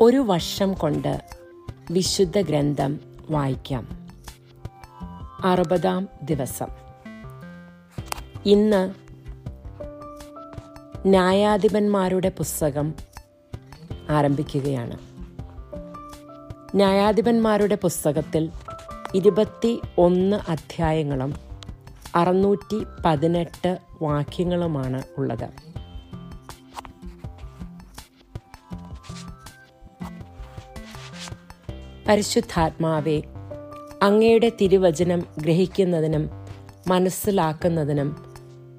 ഒരു വർഷം കൊണ്ട് വിശുദ്ധ ഗ്രന്ഥം വായിക്കാം. അറുപതാം ദിവസം. ഇന്ന് ന്യായാധിപന്മാരുടെ പുസ്തകം ആരംഭിക്കുകയാണ്. ന്യായാധിപന്മാരുടെ പുസ്തകത്തിൽ ഇരുപത്തി ഒന്ന് അധ്യായങ്ങളും അറുന്നൂറ്റി പതിനെട്ട് വാക്യങ്ങളുമാണ് ഉള്ളത്. പരിശുദ്ധാത്മാവെ അങ്ങയുടെ തിരുവചനം ഗ്രഹിക്കുന്നതിനും മനസ്സിലാക്കുന്നതിനും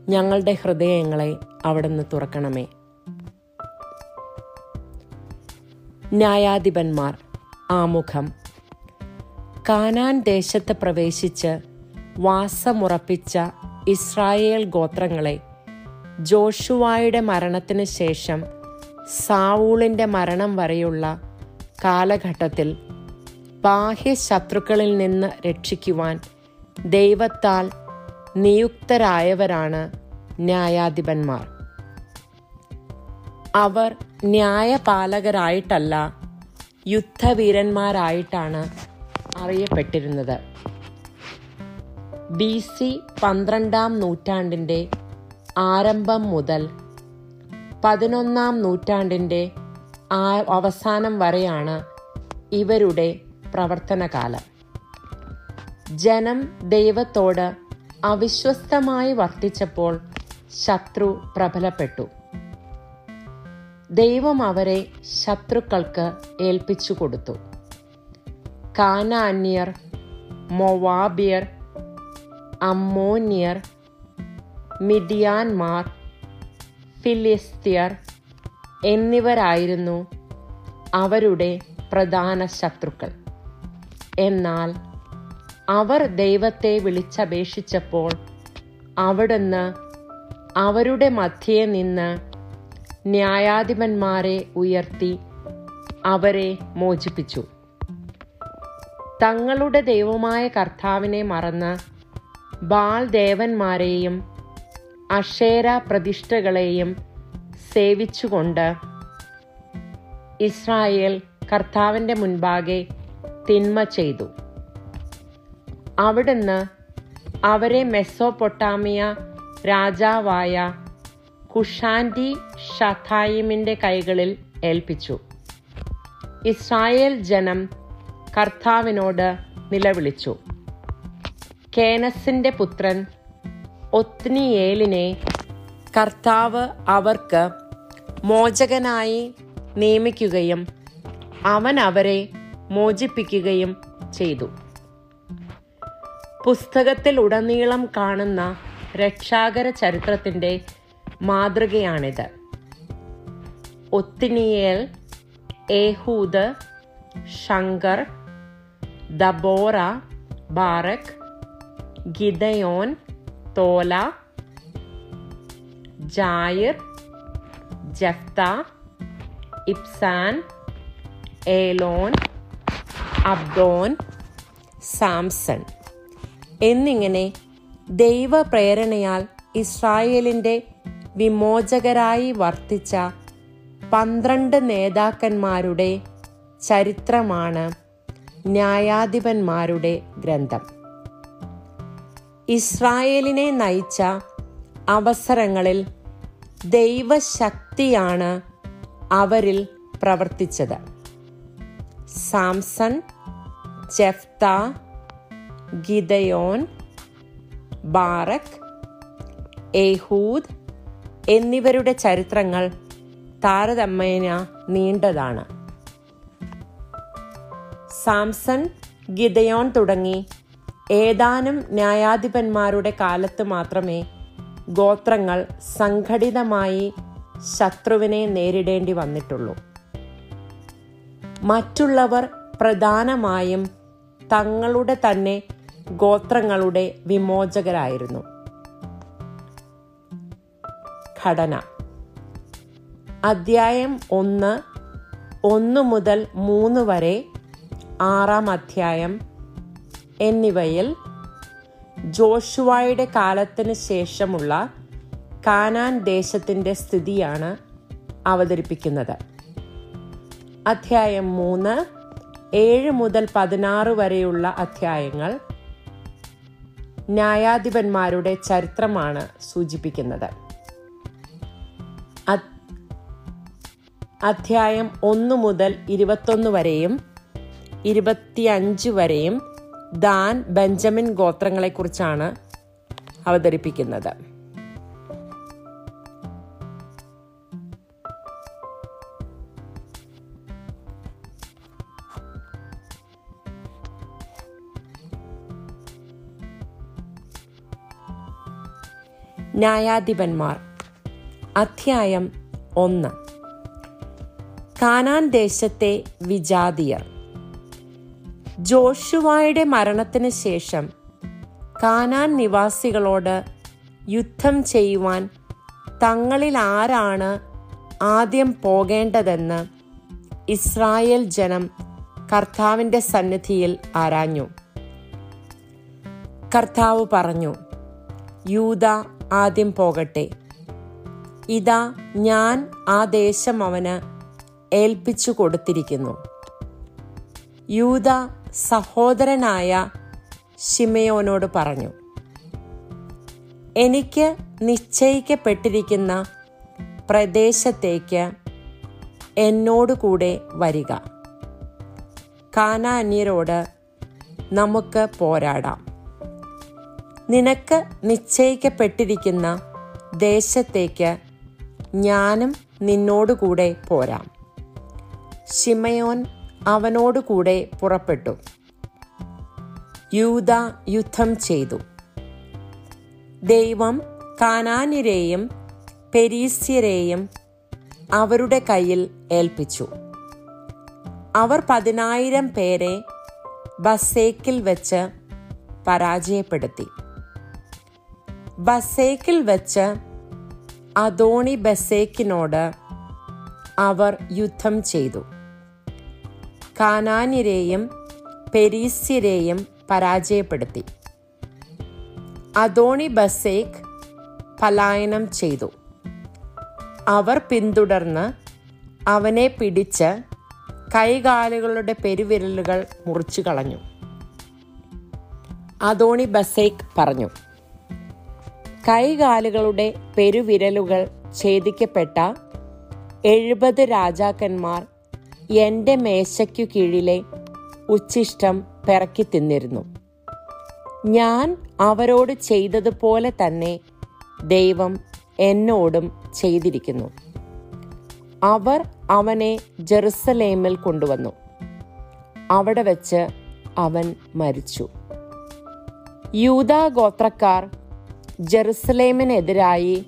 ഞങ്ങളുടെ ഹൃദയങ്ങളെ അവിടുന്ന് തുറക്കണമേ. ന്യായാധിപന്മാർ ആമുഖം. കാനാൻ ദേശത്ത് പ്രവേശിച്ച് വാസമുറപ്പിച്ച ഇസ്രായേൽ ഗോത്രങ്ങളെ ജോഷുവായുടെ മരണത്തിന് ശേഷം സാവൂളിന്റെ മരണം വരെയുള്ള കാലഘട്ടത്തിൽ ബാഹ്യ ശത്രുക്കളിൽ നിന്ന് രക്ഷിക്കുവാൻ ദൈവത്താൽ നിയുക്തരായവരാണ് ന്യായാധിപന്മാർ. അവർ ന്യായപാലകരായിട്ടല്ല യുദ്ധവീരന്മാരായിട്ടാണ് അറിയപ്പെട്ടിരുന്നത്. ബി സി പന്ത്രണ്ടാം നൂറ്റാണ്ടിന്റെ ആരംഭം മുതൽ പതിനൊന്നാം നൂറ്റാണ്ടിന്റെ അവസാനം വരെയാണ് ഇവരുടെ പ്രവർത്തനകാലം. ജനം ദൈവത്തോട് അവിശ്വസ്തമായി വർത്തിച്ചപ്പോൾ ശത്രു പ്രബലപ്പെട്ടു. ദൈവം അവരെ ശത്രുക്കൾക്ക് ഏൽപ്പിച്ചു കൊടുത്തു. കാനാന്യർ മൊവാബിയർ അമ്മോന്യർ മിഡിയാൻമാർ ഫിലിസ്ത്യർ എന്നിവരായിരുന്നു അവരുടെ പ്രധാന ശത്രുക്കൾ. എന്നാൽ അവർ ദൈവത്തെ വിളിച്ചപേക്ഷിച്ചപ്പോൾ അവിടുന്ന് അവരുടെ മധ്യേ നിന്ന് ന്യായാധിപന്മാരെ ഉയർത്തി അവരെ മോചിപ്പിച്ചു. തങ്ങളുടെ ദൈവമായ കർത്താവിനെ മറന്ന് ബാൽ ദേവന്മാരെയും അഷേര പ്രതിഷ്ഠകളെയും സേവിച്ചുകൊണ്ട് ഇസ്രായേൽ കർത്താവിന്റെ മുൻപാകെ തിന്മ ചെയ്തു. അവിടുന്ന് അവരെ മെസ്സോപൊട്ടാമിയ രാജാവായ കുഷാൻഡി ഷഥായിമിന്റെ കൈകളിൽ ഏൽപ്പിച്ചു. ഇസ്രായേൽ ജനം കർത്താവിനോട് നിലവിളിച്ചു. കേനസിന്റെ പുത്രൻ ഒത്നിയേലിനെ കർത്താവ് അവർക്ക് മോചകനായി നിയമിക്കുകയും അവൻ അവരെ മോചിപ്പിക്കുകയും ചെയ്തു. പുസ്തകത്തിൽ ഉടനീളം കാണുന്ന രക്ഷാകര ചരിത്രത്തിന്റെ മാതൃകയാണിത്. Othniel Ehud Shamgar Deborah Barak Gideon Tola Jair Jephthah Ibzan Elon Abdon Samson. എന്നിങ്ങനെ ദൈവപ്രേരണയാൽ ഇസ്രായേലിന്റെ വിമോചകരായി വർത്തിച്ച പന്ത്രണ്ട് നേതാക്കന്മാരുടെ ചരിത്രമാണ് ന്യായാധിപന്മാരുടെ ഗ്രന്ഥം. ഇസ്രായേലിനെ നയിച്ച അവസരങ്ങളിൽ ദൈവശക്തിയാണ് അവരിൽ പ്രവർത്തിച്ചത്. Samson Jephthah Gideon Barak Ehud എന്നിവരുടെ ചരിത്രങ്ങൾ താരതമ്യേന നീണ്ടതാണ്. സാംസൺ ഗിദയോൻ തുടങ്ങി ഏതാനും ന്യായാധിപന്മാരുടെ കാലത്ത് മാത്രമേ ഗോത്രങ്ങൾ സംഘടിതമായി ശത്രുവിനെ നേരിടേണ്ടി വന്നിട്ടുള്ളൂ. മറ്റുള്ളവർ പ്രധാനമായും തങ്ങളുടെ തന്നെ ഗോത്രങ്ങളുടെ വിമോചകരായിരുന്നു. ഘടന. അദ്ധ്യായം ഒന്ന് ഒന്ന് മുതൽ മൂന്ന് വരെ ആറാം അധ്യായം എന്നിവയിൽ ജോഷുവായുടെ കാലത്തിന് ശേഷമുള്ള കാനാൻ ദേശത്തിന്റെ സ്ഥിതിയാണ് അവതരിപ്പിക്കുന്നത്. അധ്യായം മൂന്ന് ഏഴ് മുതൽ പതിനാറ് വരെയുള്ള അധ്യായങ്ങൾ ന്യായാധിപന്മാരുടെ ചരിത്രമാണ് സൂചിപ്പിക്കുന്നത്. അധ്യായം ഒന്ന് മുതൽ ഇരുപത്തൊന്ന് വരെയും ഇരുപത്തിയഞ്ച് വരെയും ദാൻ ബെഞ്ചമിൻ ഗോത്രങ്ങളെക്കുറിച്ചാണ് അവതരിപ്പിക്കുന്നത്. ന്യായാധിപന്മാർ. അധ്യായം ഒന്ന്. കാനാൻ ദേശത്തെ വിജാതിയർ. ജോഷുവായുടെ മരണത്തിന് ശേഷം കാനാൻ നിവാസികളോട് യുദ്ധം ചെയ്യുവാൻ തങ്ങളിൽ ആരാണ് ആദ്യം പോകേണ്ടതെന്ന് ഇസ്രായേൽ ജനം കർത്താവിന്റെ സന്നിധിയിൽ ആരാഞ്ഞു. കർത്താവ് പറഞ്ഞു യൂത ആദ്യം പോകട്ടെ. ഇതാ ഞാൻ ആ ദേശം അവന് ഏൽപ്പിച്ചു കൊടുത്തിരിക്കുന്നു. യൂത സഹോദരനായ ഷിമയോനോട് പറഞ്ഞു എനിക്ക് നിശ്ചയിക്കപ്പെട്ടിരിക്കുന്ന പ്രദേശത്തേക്ക് എന്നോട് കൂടെ വരിക. കാനാന്യരോട് നമുക്ക് പോരാടാം. നിനക്ക് നിശ്ചയിക്കപ്പെട്ടിരിക്കുന്ന ദേശത്തേക്ക് ഞാനും നിന്നോടുകൂടെ പോരാം. ഷിമയോൻ അവനോടുകൂടെ പുറപ്പെട്ടു. യൂത യുദ്ധം ചെയ്തു. ദൈവം കാനാനിരെയും പെരീസ്യരെയും അവരുടെ കയ്യിൽ ഏൽപ്പിച്ചു. അവർ പതിനായിരം പേരെ ബസേക്കിൽ വെച്ച് പരാജയപ്പെടുത്തി. ബസേക്കിൽ വെച്ച് അതോണി ബസേക്കിനോട് അവർ യുദ്ധം ചെയ്തു. കാനാനിരെയും പെരീസ്യരെയും പരാജയപ്പെടുത്തി. അതോണി ബസേക്ക് പലായനം ചെയ്തു. അവർ പിന്തുടർന്ന് അവനെ പിടിച്ച് കൈകാലുകളുടെ പെരുവിരലുകൾ മുറിച്ചു കളഞ്ഞു. അതോണി ബസേക്ക് പറഞ്ഞു കൈകാലുകളുടെ പെരുവിരലുകൾ ഛേദിക്കപ്പെട്ട എഴുപത് രാജാക്കന്മാർ എന്റെ മേശയ്ക്കു കീഴിലെ ഉച്ഛിഷ്ടം പിറക്കി തിന്നിരുന്നു. ഞാൻ അവരോട് ചെയ്തതുപോലെ തന്നെ ദൈവം എന്നോടും ചെയ്തിരിക്കുന്നു. അവർ അവനെ ജെറുസലേമിൽ കൊണ്ടുവന്നു. അവിടെ വച്ച് അവൻ മരിച്ചു. യൂതാ ഗോത്രക്കാർ ജെറുസലേമിനെതിരായി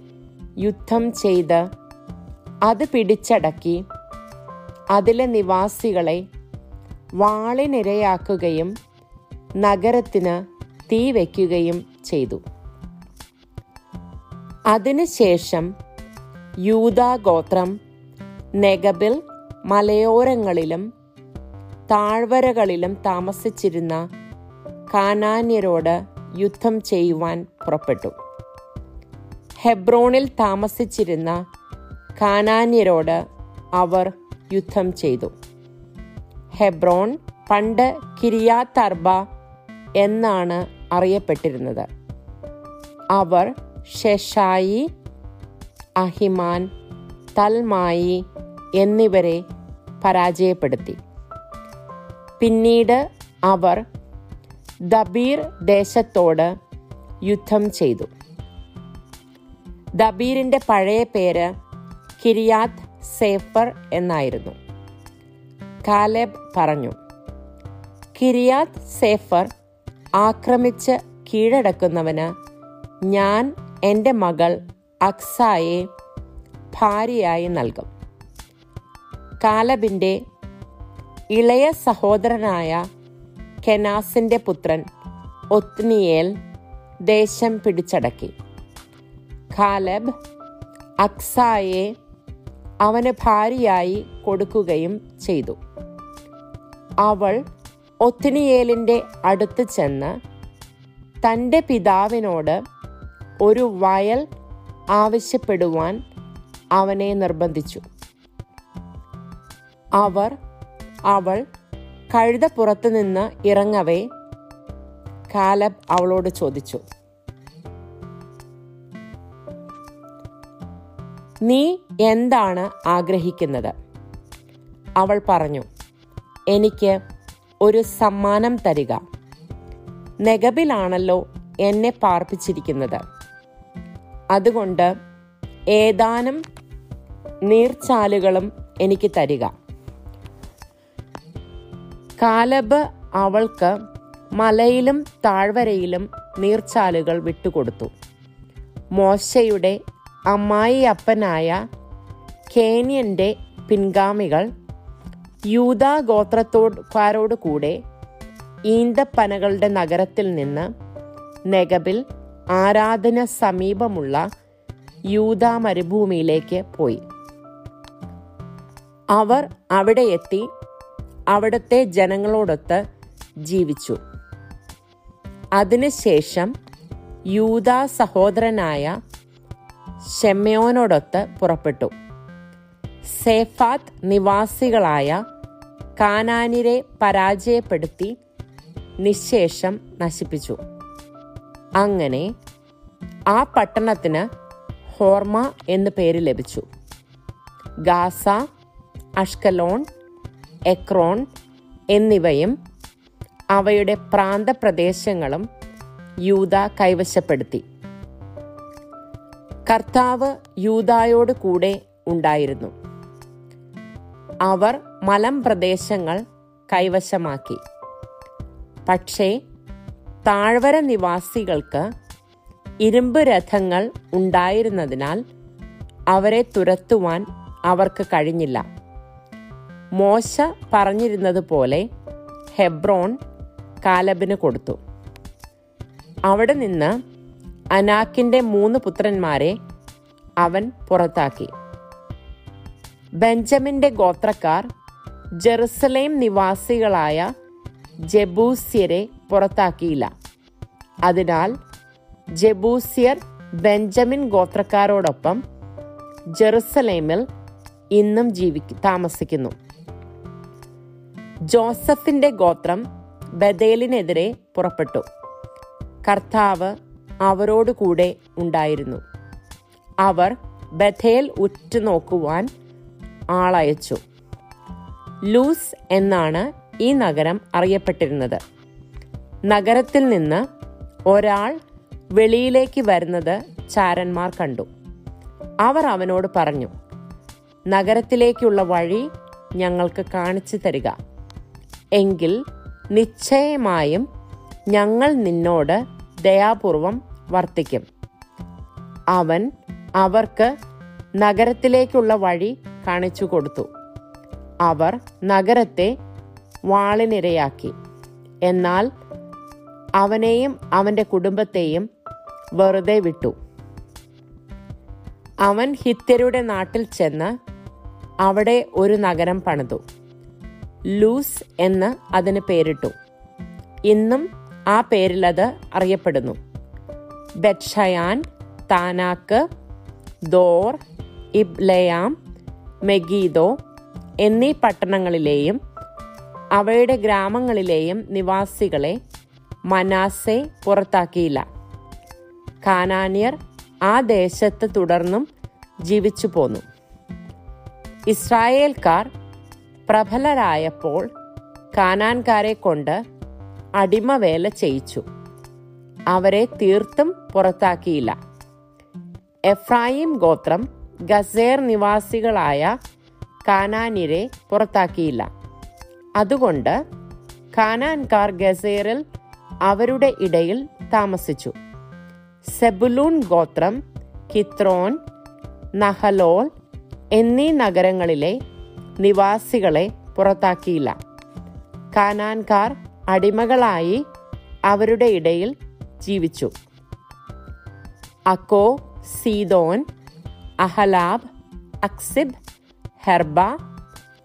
യുദ്ധം ചെയ്ത് അത് പിടിച്ചടക്കി. അതിലെ നിവാസികളെ വാളിനിരയാക്കുകയും നഗരത്തിന് തീ വയ്ക്കുകയും ചെയ്തു. അതിനുശേഷം യൂതാഗോത്രം നെഗബിൽ മലയോരങ്ങളിലും താഴ്വരകളിലും താമസിച്ചിരുന്ന കാനാന്യരോട് യുദ്ധം ചെയ്യുവാൻ പുറപ്പെട്ടു. ഹെബ്രോണിൽ താമസിച്ചിരുന്ന കാനാന്യരോട് അവർ യുദ്ധം ചെയ്തു. ഹെബ്രോൺ പണ്ട് കിരിയാത്തർബ എന്നാണ് അറിയപ്പെട്ടിരുന്നത്. അവർ ഷെഷായി അഹിമാൻ തൽമായി എന്നിവരെ പരാജയപ്പെടുത്തി. പിന്നീട് അവർ ദബീർ ദേശത്തോട് യുദ്ധം ചെയ്തു. ദബീറിന്റെ പഴയ പേര് കിരിയാത്ത് സേഫർ എന്നായിരുന്നു. കാലെബ് പറഞ്ഞു കിരിയാത്ത് സേഫർ ആക്രമിച്ച് കീഴടക്കുന്നവന് ഞാൻ എന്റെ മകൾ അക്സായെ ഭാര്യയായി നൽകും. കാലബിന്റെ ഇളയ സഹോദരനായ കെനാസിന്റെ പുത്രൻ ഒത്നിയേൽ ദേശം പിടിച്ചടക്കി. ഖാലബ് അക്സായെ അവന് ഭാര്യയായി കൊടുക്കുകയും ചെയ്തു. അവൾ ഒത്തിനിയേലിന്റെ അടുത്ത് ചെന്ന് തന്റെ പിതാവിനോട് ഒരു വയൽ ആവശ്യപ്പെടുവാൻ അവനെ നിർബന്ധിച്ചു. അവർ അവൾ കഴുതപ്പുറത്ത് നിന്ന് ഇറങ്ങവേ കാലബ് അവളോട് ചോദിച്ചു. നീ എന്താണ് ആഗ്രഹിക്കുന്നത്? അവൾ പറഞ്ഞു എനിക്ക് ഒരു സമ്മാനം തരിക. നെഗബിലാണല്ലോ എന്നെ പാർപ്പിച്ചിരിക്കുന്നത്. അതുകൊണ്ട് ഏതാനും നീർച്ചാലുകളും എനിക്ക് തരിക. കാലബ് അവൾക്ക് മലയിലും താഴ്വരയിലും നീർച്ചാലുകൾ വിട്ടുകൊടുത്തു. മോശയുടെ അമ്മായി അപ്പനായ കേനിയന്റെ പിൻഗാമികൾ യൂതാ ഗോത്രത്തോടുകാരോട് കൂടെ ഈന്തപ്പനകളുടെ നഗരത്തിൽ നിന്ന് നെഗബിൽ ആരാധന സമീപമുള്ള യൂതാ മരുഭൂമിയിലേക്ക് പോയി. അവർ അവിടെ എത്തി. അവിടുത്തെ ജനങ്ങളോടൊത്ത് ജീവിച്ചു. അതിനുശേഷം യൂത സഹോദരനായ ഷെമ്മയോനോടൊത്ത് പുറപ്പെട്ടു. സേഫാത്ത് നിവാസികളായ കാനാനിരെ പരാജയപ്പെടുത്തി നിശേഷം നശിപ്പിച്ചു. അങ്ങനെ ആ പട്ടണത്തിന് ഹോർമ എന്ന് പേര് ലഭിച്ചു. ഗാസ അഷ്കലോൺ എക്രോൺ എന്നിവയും അവയുടെ പ്രാന്തപ്രദേശങ്ങളും യൂത കൈവശപ്പെടുത്തി. കർത്താവ് യൂതായോട് കൂടെ ഉണ്ടായിരുന്നു. അവർ മലം പ്രദേശങ്ങൾ കൈവശമാക്കി. പക്ഷേ താഴ്വര നിവാസികൾക്ക് ഇരുമ്പ് രഥങ്ങൾ ഉണ്ടായിരുന്നതിനാൽ അവരെ തുരത്തുവാൻ അവർക്ക് കഴിഞ്ഞില്ല. മോശ പറഞ്ഞിരുന്നതുപോലെ ഹെബ്രോൺ കാലബിന് കൊടുത്തു. അവിടെ നിന്ന് അനാക്കിന്റെ മൂന്ന് പുത്രന്മാരെ അവൻ പുറത്താക്കി. ബെഞ്ചമിന്റെ ഗോത്രക്കാർ ജെറുസലേം നിവാസികളായ ജബൂസ്യരെ പുറത്താക്കിയില്ല. അതിനാൽ ജബൂസ്യർ ബെഞ്ചമിൻ ഗോത്രക്കാരോടൊപ്പം ജെറുസലേമിൽ ഇന്നും ജീവി താമസിക്കുന്നു. ജോസഫിന്റെ ഗോത്രം ബദേലിനെതിരെ പുറപ്പെട്ടു. കർത്താവ് അവരോടുകൂടെ ഉണ്ടായിരുന്നു. അവർ ബഥേൽ ഉറ്റുനോക്കുവാൻ ആളയച്ചു. ലൂസ് എന്നാണ് ഈ നഗരം അറിയപ്പെട്ടിരുന്നത്. നഗരത്തിൽ നിന്ന് ഒരാൾ വെളിയിലേക്ക് വരുന്നത് ചാരന്മാർ കണ്ടു. അവർ അവനോട് പറഞ്ഞു നഗരത്തിലേക്കുള്ള വഴി ഞങ്ങൾക്ക് കാണിച്ചു തരിക. എങ്കിൽ നിശ്ചയമായും ഞങ്ങൾ നിന്നോട് ദയാപൂർവം വർത്തിക്കും. അവൻ അവർക്ക് നഗരത്തിലേക്കുള്ള വഴി കാണിച്ചു കൊടുത്തു. അവർ നഗരത്തെ വാളിനിരയാക്കി. എന്നാൽ അവനെയും അവന്റെ കുടുംബത്തെയും വെറുതെ വിട്ടു. അവൻ ഹിത്യരുടെ നാട്ടിൽ ചെന്ന് അവിടെ ഒരു നഗരം പണിതു. ലൂസ് എന്ന് അതിന് പേരിട്ടു. ഇന്നും ആ പേരിൽ അത് അറിയപ്പെടുന്നു. ബെറ്റ്ഷയാൻ താനാക്ക് ദോർ ഇബ്ലയാം മെഗീദോ എന്നീ പട്ടണങ്ങളിലെയും അവയുടെ ഗ്രാമങ്ങളിലെയും നിവാസികളെ മനാസെ പുറത്താക്കിയില്ല. കാനാനിയർ ആ ദേശത്ത് തുടർന്നും ജീവിച്ചു പോന്നു ഇസ്രായേൽക്കാർ പ്രബലരായപ്പോൾ കാനാൻകാരെ കൊണ്ട് അടിമവേല ചെയ്യിച്ചു. അവരെ തീർത്തും പുറത്താക്കിയില്ല. എഫ്രായിം ഗോത്രം ഗസേർ നിവാസികളായ കാനാനിരെ പുറത്താക്കിയില്ല. അതുകൊണ്ട് കാനാൻകാർ ഗസേറിൽ അവരുടെ ഇടയിൽ താമസിച്ചു. സെബുലൂൺ ഗോത്രം കിത്രോൻ നഹലോൾ എന്നീ നഗരങ്ങളിലെ നിവാസികളെ പുറത്താക്കിയില്ല. കാനാൻകാർ അടിമകളായി അവരുടെ ഇടയിൽ ജീവിച്ചു. അക്കോ സീതോൻ അഹലാബ് അക്സിബ് ഹെർബ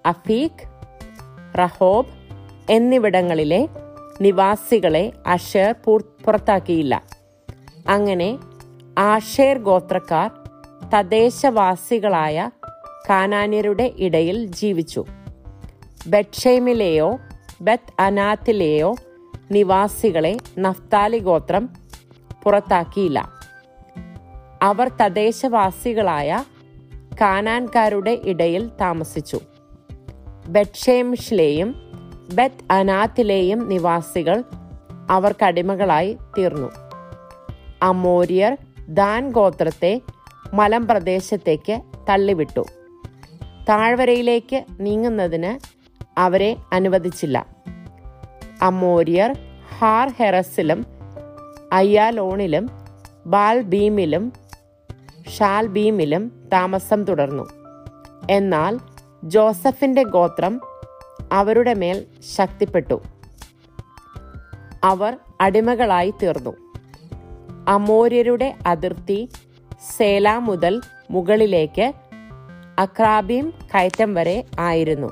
അഫീഖ് റഹോബ് എന്നിവിടങ്ങളിലെ നിവാസികളെ അഷേർ പുറത്താക്കിയില്ല. അങ്ങനെ ആഷേർ ഗോത്രക്കാർ തദ്ദേശവാസികളായ കാനാന്യരുടെ ഇടയിൽ ജീവിച്ചു. ബെറ്റ്ഷേമിലെയോ ബത്ത് അനാത്തിലെയോ നിവാസികളെ നഫ്താലി ഗോത്രം പുറത്താക്കിയില്ല. അവർ തദ്ദേശവാസികളായ കാനാൻകാരുടെ ഇടയിൽ താമസിച്ചു. ബെറ്റ്ഷേമിഷിലെയും ബത്ത് അനാത്തിലെയും നിവാസികൾ അവർക്കടിമകളായി തീർന്നു. അമോര്യർ ദാൻ ഗോത്രത്തെ മലമ്പ്രദേശത്തേക്ക് തള്ളിവിട്ടു. താഴ്വരയിലേക്ക് നീങ്ങുന്നതിന് അവരെ അനുവദിച്ചില്ല. അമോര്യർ ഹാർ ഹെറസിലും അയ്യാലോണിലും ബാൽബീമിലും ഷാൽബീമിലും താമസം തുടർന്നു. എന്നാൽ ജോസഫിന്റെ ഗോത്രം അവരുടെ മേൽ ശക്തിപ്പെട്ടു. അവർ അടിമകളായി തീർന്നു. അമോര്യരുടെ അതിർത്തി സേല മുതൽ മുകളിലേക്ക് അക്രാബീം കയറ്റം വരെ ആയിരുന്നു.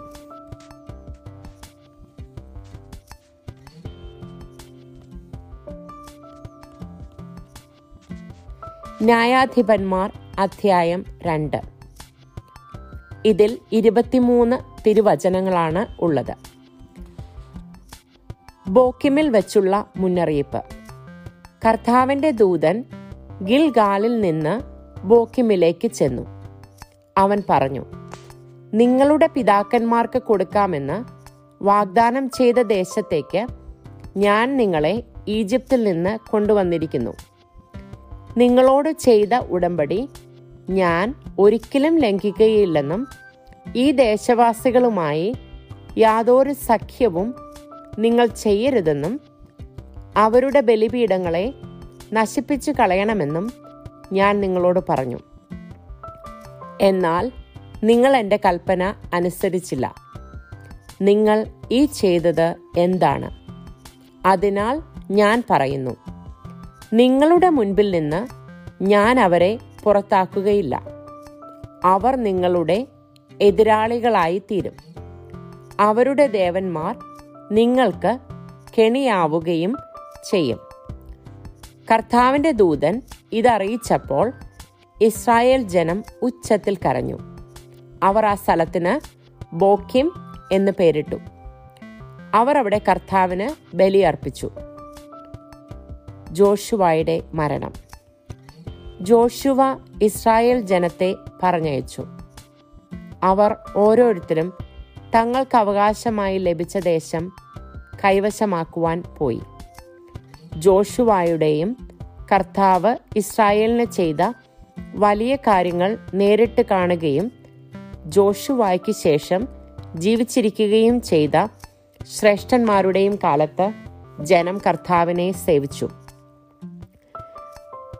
ന്യായാധിപന്മാർ അധ്യായം രണ്ട്. ഇതിൽ ഇരുപത്തിമൂന്ന് തിരുവചനങ്ങളാണ് ഉള്ളത്. ബോക്കിമിൽ വെച്ചുള്ള മുന്നറിയിപ്പ്. കർത്താവിന്റെ ദൂതൻ ഗിൽഗാലിൽ നിന്ന് ബോക്കിമിലേക്ക് ചെന്നു. അവൻ പറഞ്ഞു നിങ്ങളുടെ പിതാക്കന്മാർക്ക് കൊടുക്കാമെന്ന് വാഗ്ദാനം ചെയ്ത ദേശത്തേക്ക് ഞാൻ നിങ്ങളെ ഈജിപ്തിൽ നിന്ന് കൊണ്ടുവന്നിരിക്കുന്നു. നിങ്ങളോട് ചെയ്ത ഉടമ്പടി ഞാൻ ഒരിക്കലും ലംഘിക്കുകയില്ലെന്നും ഈ ദേശവാസികളുമായി യാതൊരു സഖ്യവും നിങ്ങൾ ചെയ്യരുതെന്നും അവരുടെ ബലിപീഠങ്ങളെ നശിപ്പിച്ചു കളയണമെന്നും ഞാൻ നിങ്ങളോട് പറഞ്ഞു. എന്നാൽ നിങ്ങൾ എന്റെ കൽപ്പന അനുസരിച്ചില്ല. നിങ്ങൾ ഈ ചെയ്തത് എന്താണ്? അതിനാൽ ഞാൻ പറയുന്നു നിങ്ങളുടെ മുൻപിൽ നിന്ന് ഞാൻ അവരെ പുറത്താക്കുകയില്ല. അവർ നിങ്ങളുടെ എതിരാളികളായി തീരും. അവരുടെ ദേവന്മാർ നിങ്ങൾക്ക് കെണിയാവുകയും ചെയ്യും. കർത്താവിന്റെ ദൂതൻ ഇതറിയിച്ചപ്പോൾ ഇസ്രായേൽ ജനം ഉച്ചത്തിൽ കരഞ്ഞു. അവർ ആ സ്ഥലത്തിന് ബോക്കിം എന്ന് പേരിട്ടു. അവർ അവിടെ കർത്താവിന് ബലിയർപ്പിച്ചു. ജോഷുവായുടെ മരണം. ജോഷുവ ഇസ്രായേൽ ജനത്തെ പറഞ്ഞയച്ചു. അവർ ഓരോരുത്തരും തങ്ങൾക്ക് അവകാശമായി ലഭിച്ച ദേശം കൈവശമാക്കുവാൻ പോയി. ജോഷുവായുടെയും കർത്താവ് ഇസ്രായേലിന് ചെയ്ത വലിയ കാര്യങ്ങൾ നേരിട്ട് കാണുകയും ജോഷുവായ്ക്ക് ശേഷം ജീവിച്ചിരിക്കുകയും ചെയ്ത ശ്രേഷ്ഠന്മാരുടെയും കാലത്ത് ജനം കർത്താവിനെ സേവിച്ചു.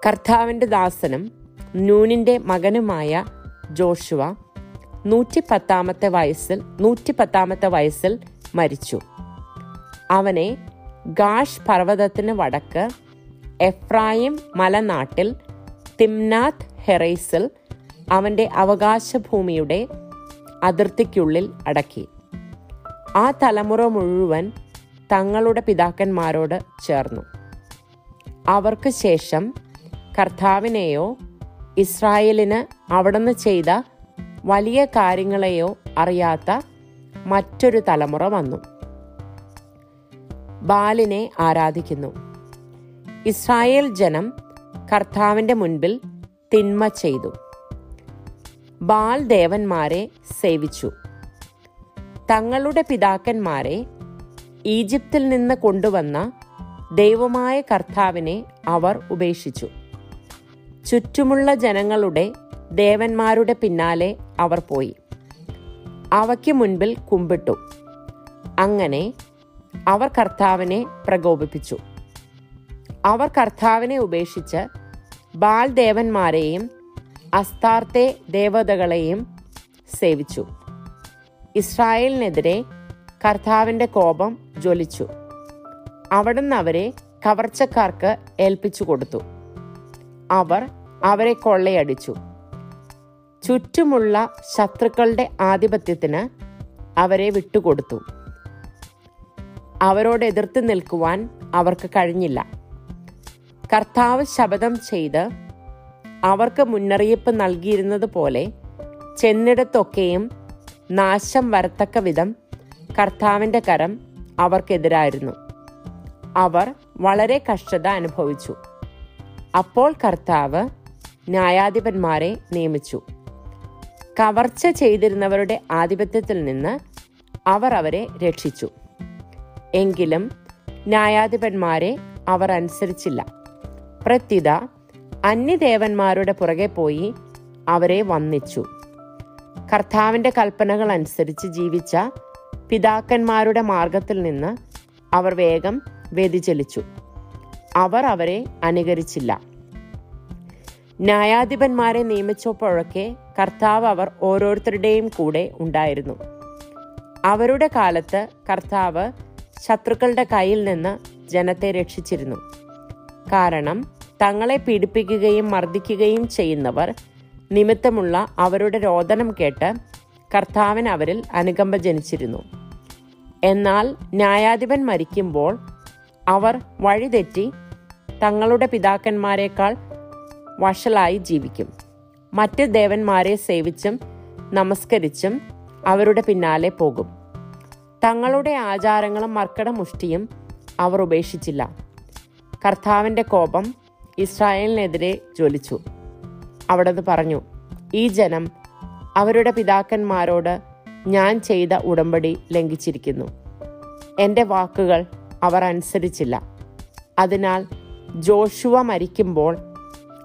കർത്താവിന്റെ ദാസനും നൂനിന്റെ മകനുമായ ജോഷുവ നൂറ്റി പത്താമത്തെ വയസ്സിൽ നൂറ്റി പത്താമത്തെ വയസ്സിൽ മരിച്ചു. അവനെ ഗാഷ് പർവതത്തിന് വടക്ക് എഫ്രായിം മലനാട്ടിൽ തിംനാഥ് ഹെറൈസിൽ അവന്റെ അവകാശഭൂമിയുടെ അതിർത്തിക്കുള്ളിൽ അടക്കി. ആ തലമുറ മുഴുവൻ തങ്ങളുടെ പിതാക്കന്മാരോട് ചേർന്നു. അവർക്ക് ശേഷം കർത്താവിനെയോ ഇസ്രായേലിന് അവിടുന്ന് ചെയ്ത വലിയ കാര്യങ്ങളെയോ അറിയാത്ത മറ്റൊരു തലമുറ വന്നു. ബാലിനെ ആരാധിക്കുന്നു. ഇസ്രായേൽ ജനം കർത്താവിന്റെ മുൻപിൽ തിന്മ ചെയ്തു. ബാൽ ദേവന്മാരെ സേവിച്ചു. തങ്ങളുടെ പിതാക്കന്മാരെ ഈജിപ്തിൽ നിന്ന് കൊണ്ടുവന്ന ദൈവമായ കർത്താവിനെ അവർ ഉപേക്ഷിച്ചു. ചുറ്റുമുള്ള ജനങ്ങളുടെ ദേവന്മാരുടെ പിന്നാലെ അവർ പോയി. അവയ്ക്ക് മുൻപിൽ കുമ്പിട്ടു. അങ്ങനെ അവർ കർത്താവിനെ പ്രകോപിപ്പിച്ചു. അവർ കർത്താവിനെ ഉപേക്ഷിച്ച് ബാൽ ദേവന്മാരെയും അസ്താർത്തെ ദേവതകളെയും സേവിച്ചു. ഇസ്രായേലിനെതിരെ കർത്താവിന്റെ കോപം ജ്വലിച്ചു. അവിടുന്ന് അവരെ കവർച്ചക്കാർക്ക് ഏൽപ്പിച്ചു കൊടുത്തു. അവർ അവരെ കൊള്ളയടിച്ചു. ചുറ്റുമുള്ള ശത്രുക്കളുടെ ആധിപത്യത്തിന് അവരെ വിട്ടുകൊടുത്തു. അവരോട് എതിർത്ത് നിൽക്കുവാൻ അവർക്ക് കഴിഞ്ഞില്ല. കർത്താവ് ശപഥം ചെയ്ത് അവർക്ക് മുന്നറിയിപ്പ് നൽകിയിരുന്നത് പോലെ ചെന്നിടത്തൊക്കെയും നാശം വരത്തക്ക വിധം കർത്താവിന്റെ കരം അവർക്കെതിരായിരുന്നു. അവർ വളരെ കഷ്ടത അനുഭവിച്ചു. അപ്പോൾ കർത്താവ് ന്യായാധിപന്മാരെ നിയമിച്ചു. കവർച്ച ചെയ്തിരുന്നവരുടെ ആധിപത്യത്തിൽ നിന്ന് അവർ അവരെ രക്ഷിച്ചു. എങ്കിലും ന്യായാധിപന്മാരെ അവർ അനുസരിച്ചില്ല. പ്രത്യുത അന്യദേവന്മാരുടെ പുറകെ പോയി അവരെ വന്നിച്ചു കർത്താവിന്റെ കൽപ്പനകൾ അനുസരിച്ച് ജീവിച്ച പിതാക്കന്മാരുടെ മാർഗത്തിൽ നിന്ന് അവർ വേഗം വ്യതിചലിച്ചു. അവർ അവരെ അനുകരിച്ചില്ല. ന്യായാധിപന്മാരെ നിയമിച്ചപ്പോഴൊക്കെ കർത്താവ് അവർ ഓരോരുത്തരുടെയും കൂടെ ഉണ്ടായിരുന്നു. അവരുടെ കാലത്ത് കർത്താവ് ശത്രുക്കളുടെ കയ്യിൽ നിന്ന് ജനത്തെ രക്ഷിച്ചിരുന്നു. കാരണം തങ്ങളെ പീഡിപ്പിക്കുകയും മർദ്ദിക്കുകയും ചെയ്യുന്നവർ നിമിത്തമുള്ള അവരുടെ രോദനം കേട്ട് കർത്താവിന് അവരിൽ അനുകമ്പ ജനിച്ചിരുന്നു. എന്നാൽ ന്യായാധിപൻ മരിക്കുമ്പോൾ അവർ വഴിതെറ്റി തങ്ങളുടെ പിതാക്കന്മാരെക്കാൾ വഷളായി ജീവിക്കും. മറ്റ് ദേവന്മാരെ സേവിച്ചും നമസ്കരിച്ചും അവരുടെ പിന്നാലെ പോകും. തങ്ങളുടെ ആചാരങ്ങളും മർക്കടമുഷ്ടിയും അവർ ഉപേക്ഷിച്ചില്ല. കർത്താവിന്റെ കോപം ഇസ്രായേലിനെതിരെ ജ്വലിച്ചു. അവിടെ പറഞ്ഞു ഈ ജനം അവരുടെ പിതാക്കന്മാരോട് ഞാൻ ചെയ്ത ഉടമ്പടി ലംഘിച്ചിരിക്കുന്നു. എന്റെ വാക്കുകൾ അവർ അനുസരിച്ചില്ല. അതിനാൽ ജോഷുവ മരിക്കുമ്പോൾ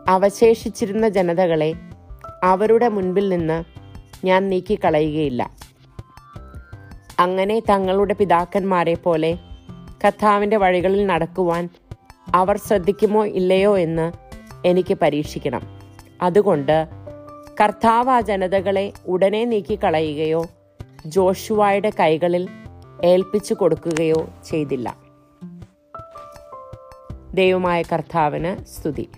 അവശേഷിച്ചിരുന്ന ജനതകളെ അവരുടെ മുൻപിൽ നിന്ന് ഞാൻ നീക്കിക്കളയുകയില്ല. അങ്ങനെ തങ്ങളുടെ പിതാക്കന്മാരെ പോലെ കർത്താവിന്റെ വഴികളിൽ നടക്കുവാൻ അവർ ശ്രദ്ധിക്കുമോ ഇല്ലയോ എന്ന് എനിക്ക് പരീക്ഷിക്കണം. അതുകൊണ്ട് കർത്താവ് ആ ജനതകളെ ഉടനെ നീക്കിക്കളയുകയോ ജോഷുവായുടെ കൈകളിൽ ഏൽപ്പിച്ചു കൊടുക്കുകയോ ചെയ്തില്ല. ദൈവമായ കർത്താവിന് സ്തുതി.